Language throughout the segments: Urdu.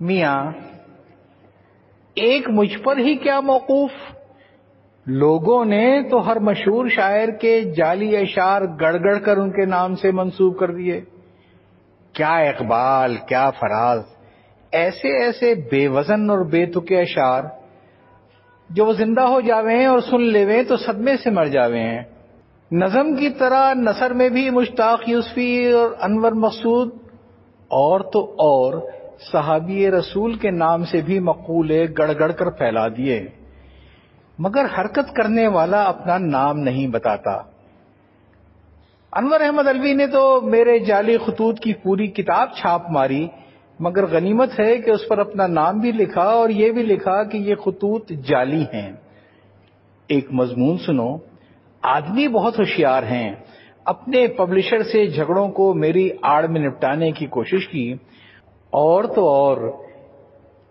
میاں، ایک مجھ پر ہی کیا موقوف؟ لوگوں نے تو ہر مشہور شاعر کے جعلی اشار گڑ گڑ کر ان کے نام سے منسوب کر دیے۔ کیا اقبال، کیا فراز، ایسے ایسے بے وزن اور بے تکے اشار جو وہ زندہ ہو جاوے ہیں اور سن لے تو صدمے سے مر جاوے ہیں۔ نظم کی طرح نثر میں بھی مشتاق یوسفی اور انور مقصود، اور تو اور صحابی رسول کے نام سے بھی مقولے گڑ گڑ کر پھیلا دیے۔ مگر حرکت کرنے والا اپنا نام نہیں بتاتا۔ انور احمد الوی نے تو میرے جعلی خطوط کی پوری کتاب چھاپ ماری، مگر غنیمت ہے کہ اس پر اپنا نام بھی لکھا اور یہ بھی لکھا کہ یہ خطوط جعلی ہیں۔ ایک مضمون سنو۔ آدمی بہت ہوشیار ہیں۔ اپنے پبلشر سے جھگڑوں کو میری آڑ میں نپٹانے کی کوشش کی۔ اور تو اور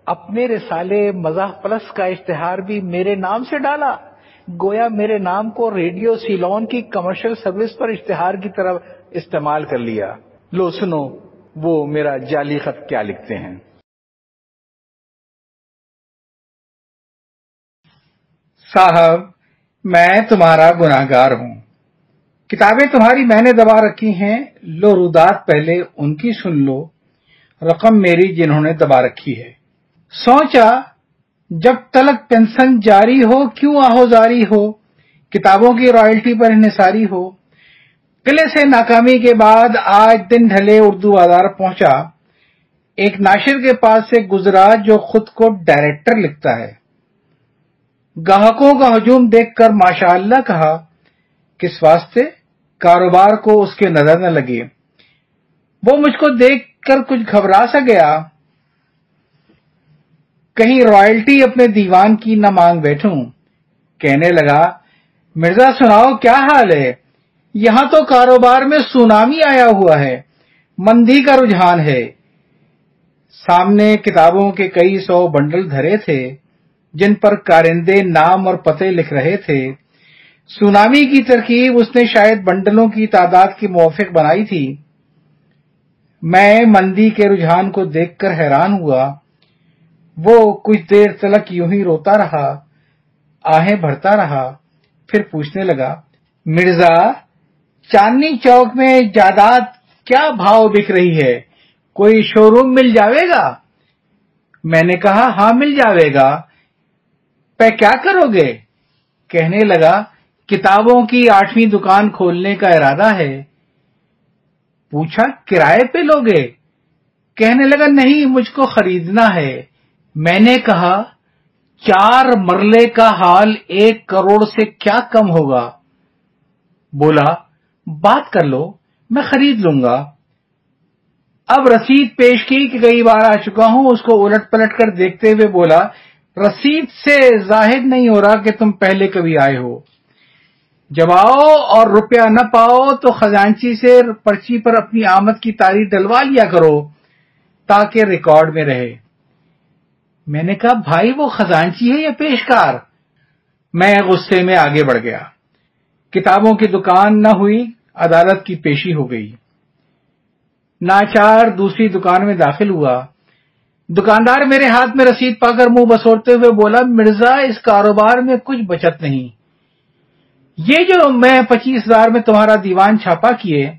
اپنے رسالے مزاح پلس کا اشتہار بھی میرے نام سے ڈالا۔ گویا میرے نام کو ریڈیو سیلون کی کمرشل سروس پر اشتہار کی طرف استعمال کر لیا۔ لو سنو، وہ میرا جعلی خط کیا لکھتے ہیں؟ صاحب، میں تمہارا گناہگار ہوں۔ کتابیں تمہاری میں نے دبا رکھی ہیں۔ لو رودات، پہلے ان کی سن لو۔ رقم میری جنہوں نے دبا رکھی ہے۔ سوچا، جب تلک پینشن جاری ہو، کیوں آہوزاری ہو؟ کتابوں کی رائلٹی پر انحصاری ہو۔ قلعے سے ناکامی کے بعد آج دن ڈھلے اردو بازار پہنچا۔ ایک ناشر کے پاس سے گزرا جو خود کو ڈائریکٹر لکھتا ہے۔ گاہکوں کا ہجوم دیکھ کر ماشاء اللہ کہا، کس واسطے؟ کاروبار کو اس کے نظر نہ لگے۔ وہ مجھ کو دیکھ کر کچھ گھبرا سا گیا، کہیں رائلٹی اپنے دیوان کی نہ مانگ بیٹھوں۔ کہنے لگا، مرزا سناؤ کیا حال ہے؟ یہاں تو کاروبار میں سونامی آیا ہوا ہے، مندی کا رجحان ہے۔ سامنے کتابوں کے کئی سو بنڈل دھرے تھے، جن پر کارندے، نام اور پتے لکھ رہے تھے۔ سونامی کی ترکیب اس نے شاید بنڈلوں کی تعداد کی موافق بنائی تھی۔ میں مندی کے رجحان کو دیکھ کر حیران ہوا۔ وہ کچھ دیر تلک یوں ہی روتا رہا، آہیں بھرتا رہا، پھر پوچھنے لگا، مرزا، چاندنی چوک میں جائیداد کیا بھاؤ بک رہی ہے؟ کوئی شو روم مل جاوے گا؟ میں نے کہا ہاں مل جاوے گا۔ پہ کیا کرو گے؟ کہنے لگا، کتابوں کی آٹھویں دکان کھولنے کا ارادہ ہے۔ پوچھا، کرائے پہ لوگے؟ کہنے لگا، نہیں، مجھ کو خریدنا ہے۔ میں نے کہا، چار مرلے کا حال ایک کروڑ سے کیا کم ہوگا؟ بولا، بات کر لو، میں خرید لوں گا۔ اب رسید پیش کی کہ کئی بار آ چکا ہوں، اس کو الٹ پلٹ کر دیکھتے ہوئے بولا، رسید سے ظاہر نہیں ہو رہا کہ تم پہلے کبھی آئے ہو۔ جب آؤ اور روپیہ نہ پاؤ تو خزانچی سے پرچی پر اپنی آمد کی تاریخ ڈلوا لیا کرو تاکہ ریکارڈ میں رہے۔ میں نے کہا، بھائی، وہ خزانچی ہے یا پیشکار؟ میں غصے میں آگے بڑھ گیا۔ کتابوں کی دکان نہ ہوئی، عدالت کی پیشی ہو گئی۔ ناچار دوسری دکان میں داخل ہوا۔ دکاندار میرے ہاتھ میں رسید پا کر منہ بسورتے ہوئے بولا، مرزا، اس کاروبار میں کچھ بچت نہیں۔ یہ جو میں پچیس ہزار میں تمہارا دیوان چھاپا کیے،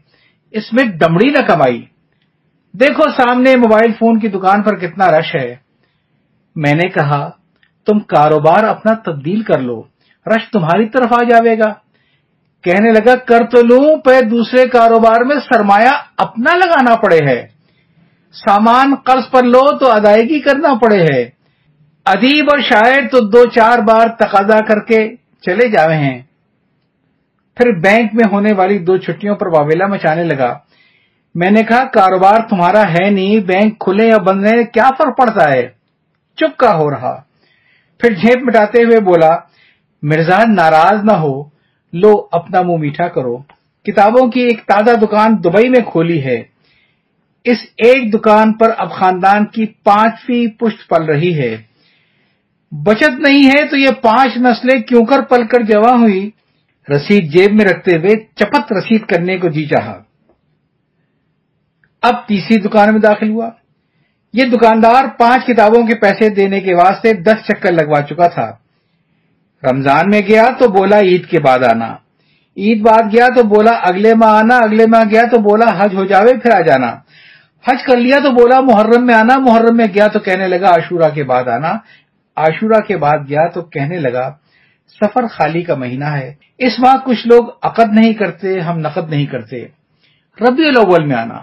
اس میں دمڑی نہ کمائی۔ دیکھو سامنے موبائل فون کی دکان پر کتنا رش ہے۔ میں نے کہا، تم کاروبار اپنا تبدیل کر لو، رش تمہاری طرف آ جاوے گا۔ کہنے لگا، کر تو لوں، پہ دوسرے کاروبار میں سرمایہ اپنا لگانا پڑے ہے۔ سامان قرض پر لو تو ادائیگی کرنا پڑے ہے۔ ادیب اور شاعر تو دو چار بار تقاضا کر کے چلے جاوے ہیں۔ پھر بینک میں ہونے والی دو چھٹیوں پر واویلا مچانے لگا۔ میں نے کہا، کاروبار تمہارا ہے نہیں، بینک کھلے یا بند رہے کیا فرق پڑتا ہے؟ چپ کا ہو رہا۔ پھر جھیپ مٹاتے ہوئے بولا، مرزا، ناراض نہ ہو، لو اپنا منہ میٹھا کرو۔ کتابوں کی ایک تازہ دکان دبئی میں کھولی ہے۔ اس ایک دکان پر اب خاندان کی پانچویں پشت پل رہی ہے۔ بچت نہیں ہے تو یہ پانچ نسلیں کیوں کر پل کر جمع ہوئی؟ رسید جیب میں رکھتے ہوئے چپت رسید کرنے کو جی چاہا۔ اب تیسری دکان میں داخل ہوا۔ یہ دکاندار پانچ کتابوں کے پیسے دینے کے واسطے دس چکر لگوا چکا تھا۔ رمضان میں گیا تو بولا عید کے بعد آنا۔ عید بعد گیا تو بولا اگلے ماہ آنا، اگلے ماہ گیا تو بولا حج ہو جاوے، پھر آ جانا۔ حج کر لیا تو بولا محرم میں آنا، محرم میں گیا تو کہنے لگا عاشورہ کے بعد آنا۔ عاشورہ کے بعد گیا تو کہنے لگا، سفر خالی کا مہینہ ہے۔ اس ماہ کچھ لوگ عقد نہیں کرتے، ہم نقد نہیں کرتے۔ ربیع الاول میں آنا۔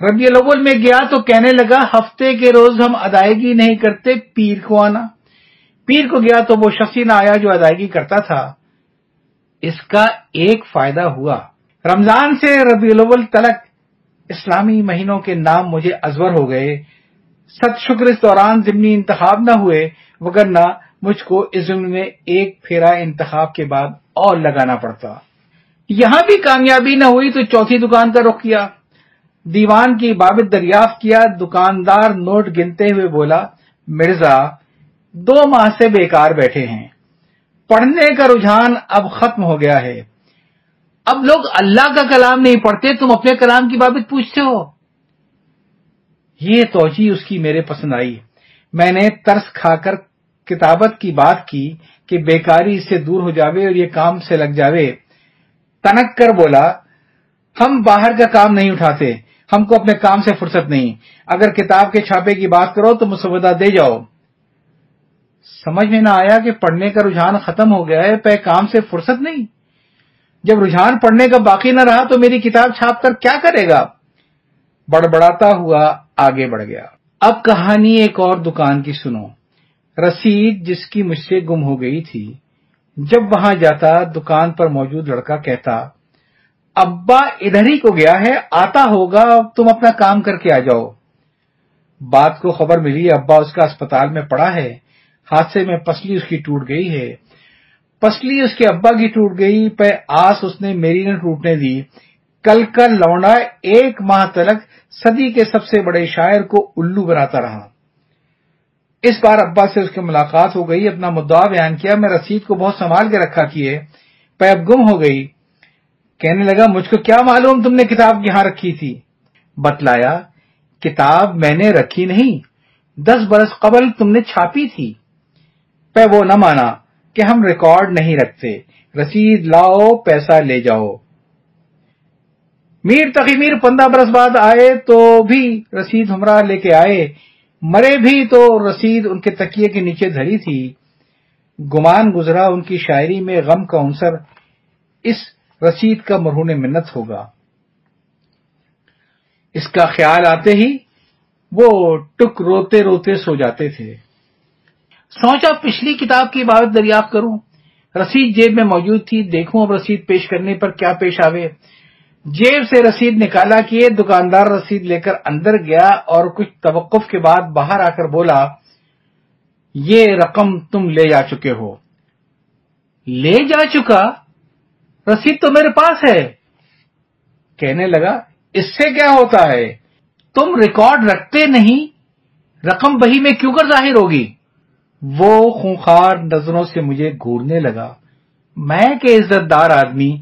ربیع الاول میں گیا تو کہنے لگا، ہفتے کے روز ہم ادائیگی نہیں کرتے، پیر کو آنا۔ پیر کو گیا تو وہ شخصی نہ آیا جو ادائیگی کرتا تھا۔ اس کا ایک فائدہ ہوا۔ رمضان سے ربیع الاول تلک اسلامی مہینوں کے نام مجھے ازور ہو گئے۔ ست شکر اس دوران ضمنی انتخاب نہ ہوئے وگرنہ مجھ کو اس ضمن میں ایک پھیرا انتخاب کے بعد اور لگانا پڑتا۔ یہاں بھی کامیابی نہ ہوئی تو چوتھی دکان کا رخ کیا۔ دیوان کی بابت دریافت کیا، دکاندار نوٹ گنتے ہوئے بولا، مرزا، دو ماہ سے بیکار بیٹھے ہیں۔ پڑھنے کا رجحان اب ختم ہو گیا ہے۔ اب لوگ اللہ کا کلام نہیں پڑھتے، تم اپنے کلام کی بابت پوچھتے ہو۔ یہ توجہ اس کی میرے پسند آئی۔ میں نے ترس کھا کر کتابت کی بات کی کہ بیکاری اس سے دور ہو جاوے اور یہ کام سے لگ جاوے۔ تنک کر بولا، ہم باہر کا کام نہیں اٹھاتے، ہم کو اپنے کام سے فرصت نہیں۔ اگر کتاب کے چھاپے کی بات کرو تو مسودہ دے جاؤ۔ سمجھ میں نہ آیا کہ پڑھنے کا رجحان ختم ہو گیا ہے، پہ کام سے فرصت نہیں۔ جب رجحان پڑھنے کا باقی نہ رہا تو میری کتاب چھاپ کر کیا کرے گا؟ بڑبڑاتا ہوا آگے بڑھ گیا۔ اب کہانی ایک اور دکان کی سنو۔ رسید جس کی مجھ سے گم ہو گئی تھی، جب وہاں جاتا دکان پر موجود لڑکا کہتا، ابا ادھر ہی کو گیا ہے، آتا ہوگا، تم اپنا کام کر کے آ جاؤ۔ بات کو خبر ملی، ابا اس کا اسپتال میں پڑا ہے۔ حادثے میں پسلی اس کی ٹوٹ گئی ہے۔ پسلی اس کے ابا کی ٹوٹ گئی، پہ آس اس نے میری نے ٹوٹنے دی۔ کل کل لوڑا ایک ماہ تلک صدی کے سب سے بڑے شاعر کو الو بناتا رہا۔ اس بار ابا سے اس کی ملاقات ہو گئی، اپنا مدعا بیان کیا، میں رسید کو بہت سنبھال کے رکھا کیے پہ گم ہو گئی۔ کہنے لگا، مجھ کو کیا معلوم تم نے کتاب یہاں رکھی تھی؟ بتلایا، کتاب میں نے رکھی نہیں، دس برس قبل تم نے چھاپی تھی۔ پہ وہ نہ مانا کہ ہم ریکارڈ نہیں رکھتے۔ رسید، لاؤ، پیسہ لے جاؤ۔ میر تقی میر پندرہ برس بعد آئے تو بھی رسید ہمراہ لے کے آئے۔ مرے بھی تو رسید ان کے تکیے کے نیچے دھری تھی۔ گمان گزرا ان کی شاعری میں غم کا عنصر۔ اس رسید کا مرہون منت ہوگا۔ اس کا خیال آتے ہی وہ ٹک روتے روتے سو جاتے تھے۔ سوچا پچھلی کتاب کی بابت دریافت کروں۔ رسید جیب میں موجود تھی۔ دیکھوں اب رسید پیش کرنے پر کیا پیش آوے۔ جیب سے رسید نکالا کیے دکاندار رسید لے کر اندر گیا اور کچھ توقف کے بعد باہر آ کر بولا، یہ رقم تم لے جا چکے ہو۔ لے جا چکا؟ رسید تو میرے پاس ہے۔ کہنے لگا، اس سے کیا ہوتا ہے؟ تم ریکارڈ رکھتے نہیں؟ رقم بہی میں کیوں کر ظاہر ہوگی؟ وہ خونخار نظروں سے مجھے گورنے لگا۔ میں کہ عزت دار آدمی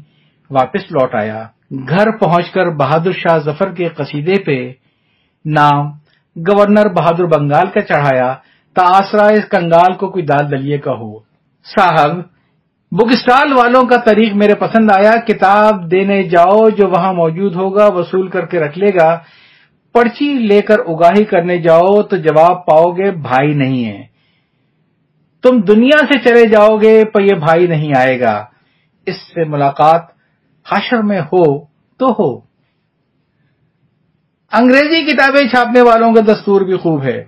واپس لوٹ آیا۔ گھر پہنچ کر بہادر شاہ ظفر کے قصیدے پہ نام گورنر بہادر بنگال کا چڑھایا تاثرہ اس کنگال کو کوئی دال دلیے کا ہو۔ صاحب بک اسٹال والوں کا طریق میرے پسند آیا، کتاب دینے جاؤ جو وہاں موجود ہوگا، وصول کر کے رکھ لے گا۔ پرچی لے کر اگاہی کرنے جاؤ تو جواب پاؤ گے، بھائی نہیں ہے۔ تم دنیا سے چلے جاؤ گے، پر یہ بھائی نہیں آئے گا۔ اس سے ملاقات حشر میں ہو تو ہو۔ انگریزی کتابیں چھاپنے والوں کا دستور بھی خوب ہے۔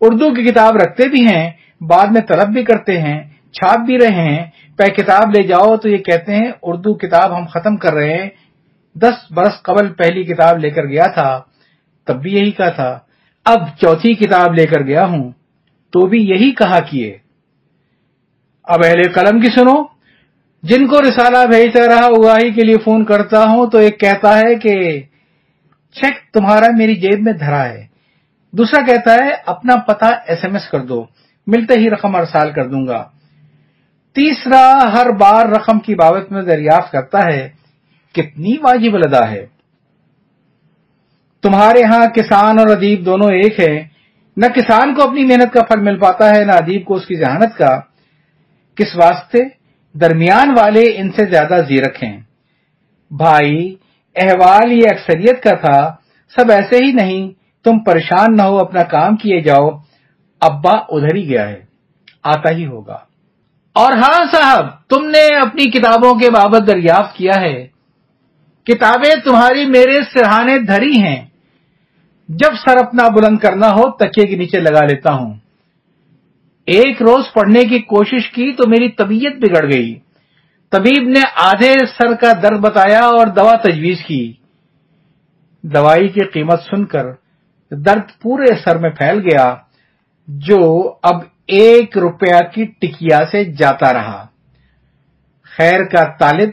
اردو کی کتاب رکھتے بھی ہیں، بعد میں طلب بھی کرتے ہیں، چھاپ بھی رہے ہیں۔ پہ کتاب لے جاؤ تو یہ کہتے ہیں، اردو کتاب ہم ختم کر رہے ہیں۔ دس برس قبل پہلی کتاب لے کر گیا تھا، تب بھی یہی کہا تھا۔ اب چوتھی کتاب لے کر گیا ہوں، تو بھی یہی کہا کیے۔ اب اہل قلم کی سنو۔ جن کو رسالہ بھیجتا رہا اگاہی کے لیے فون کرتا ہوں تو ایک کہتا ہے کہ، چیک، تمہارا میری جیب میں دھرا ہے۔ دوسرا کہتا ہے، اپنا پتا ایس ایم ایس کر دو، ملتے ہی رقم ارسال کر دوں گا۔ تیسرا، ہر بار رقم کی بابت میں دریافت کرتا ہے، کتنی واجب لدا ہے۔ تمہارے ہاں کسان اور ادیب دونوں ایک ہے نہ کسان کو اپنی محنت کا پھل مل پاتا ہے، نہ ادیب کو اس کی ذہانت کا۔ کس واسطے؟ درمیان والے ان سے زیادہ زیرک ہیں۔ بھائی، احوال یہ اکثریت کا تھا، سب ایسے ہی نہیں، تم پریشان نہ ہو، اپنا کام کیے جاؤ۔ ابا ادھر ہی گیا ہے، آتا ہی ہوگا۔ اور ہاں صاحب، تم نے اپنی کتابوں کے بابت دریافت کیا ہے۔ کتابیں تمہاری میرے سرہانے دھری ہیں۔ جب سر اپنا بلند کرنا ہو، تکیے کے نیچے لگا لیتا ہوں۔ ایک روز پڑھنے کی کوشش کی تو میری طبیعت بگڑ گئی۔ طبیب نے آدھے سر کا درد بتایا اور دوا تجویز کی۔ دوائی کی قیمت سن کر درد پورے سر میں پھیل گیا، جو اب ایک روپیہ کی ٹکیا سے جاتا رہا۔ خیر کا طالب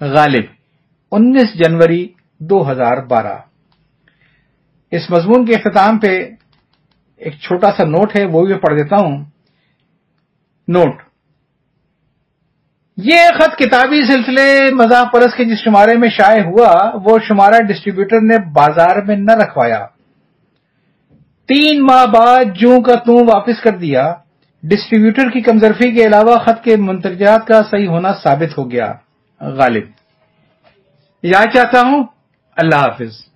غالب، انیس جنوری دو ہزار بارہ۔ اس مضمون کے اختتام پہ ایک چھوٹا سا نوٹ ہے، وہ بھی پڑھ دیتا ہوں۔ نوٹ۔ یہ خط کتابی سلسلے مزاح پرس کے جس شمارے میں شائع ہوا، وہ شمارہ ڈسٹریبیوٹر نے بازار میں نہ رکھوایا۔ تین ماہ بعد جوں کا توں واپس کر دیا۔ ڈسٹریبیوٹر کی کمزرفی کے علاوہ خط کے منتجات کا صحیح ہونا ثابت ہو گیا۔ غالب۔ یا چاہتا ہوں، اللہ حافظ۔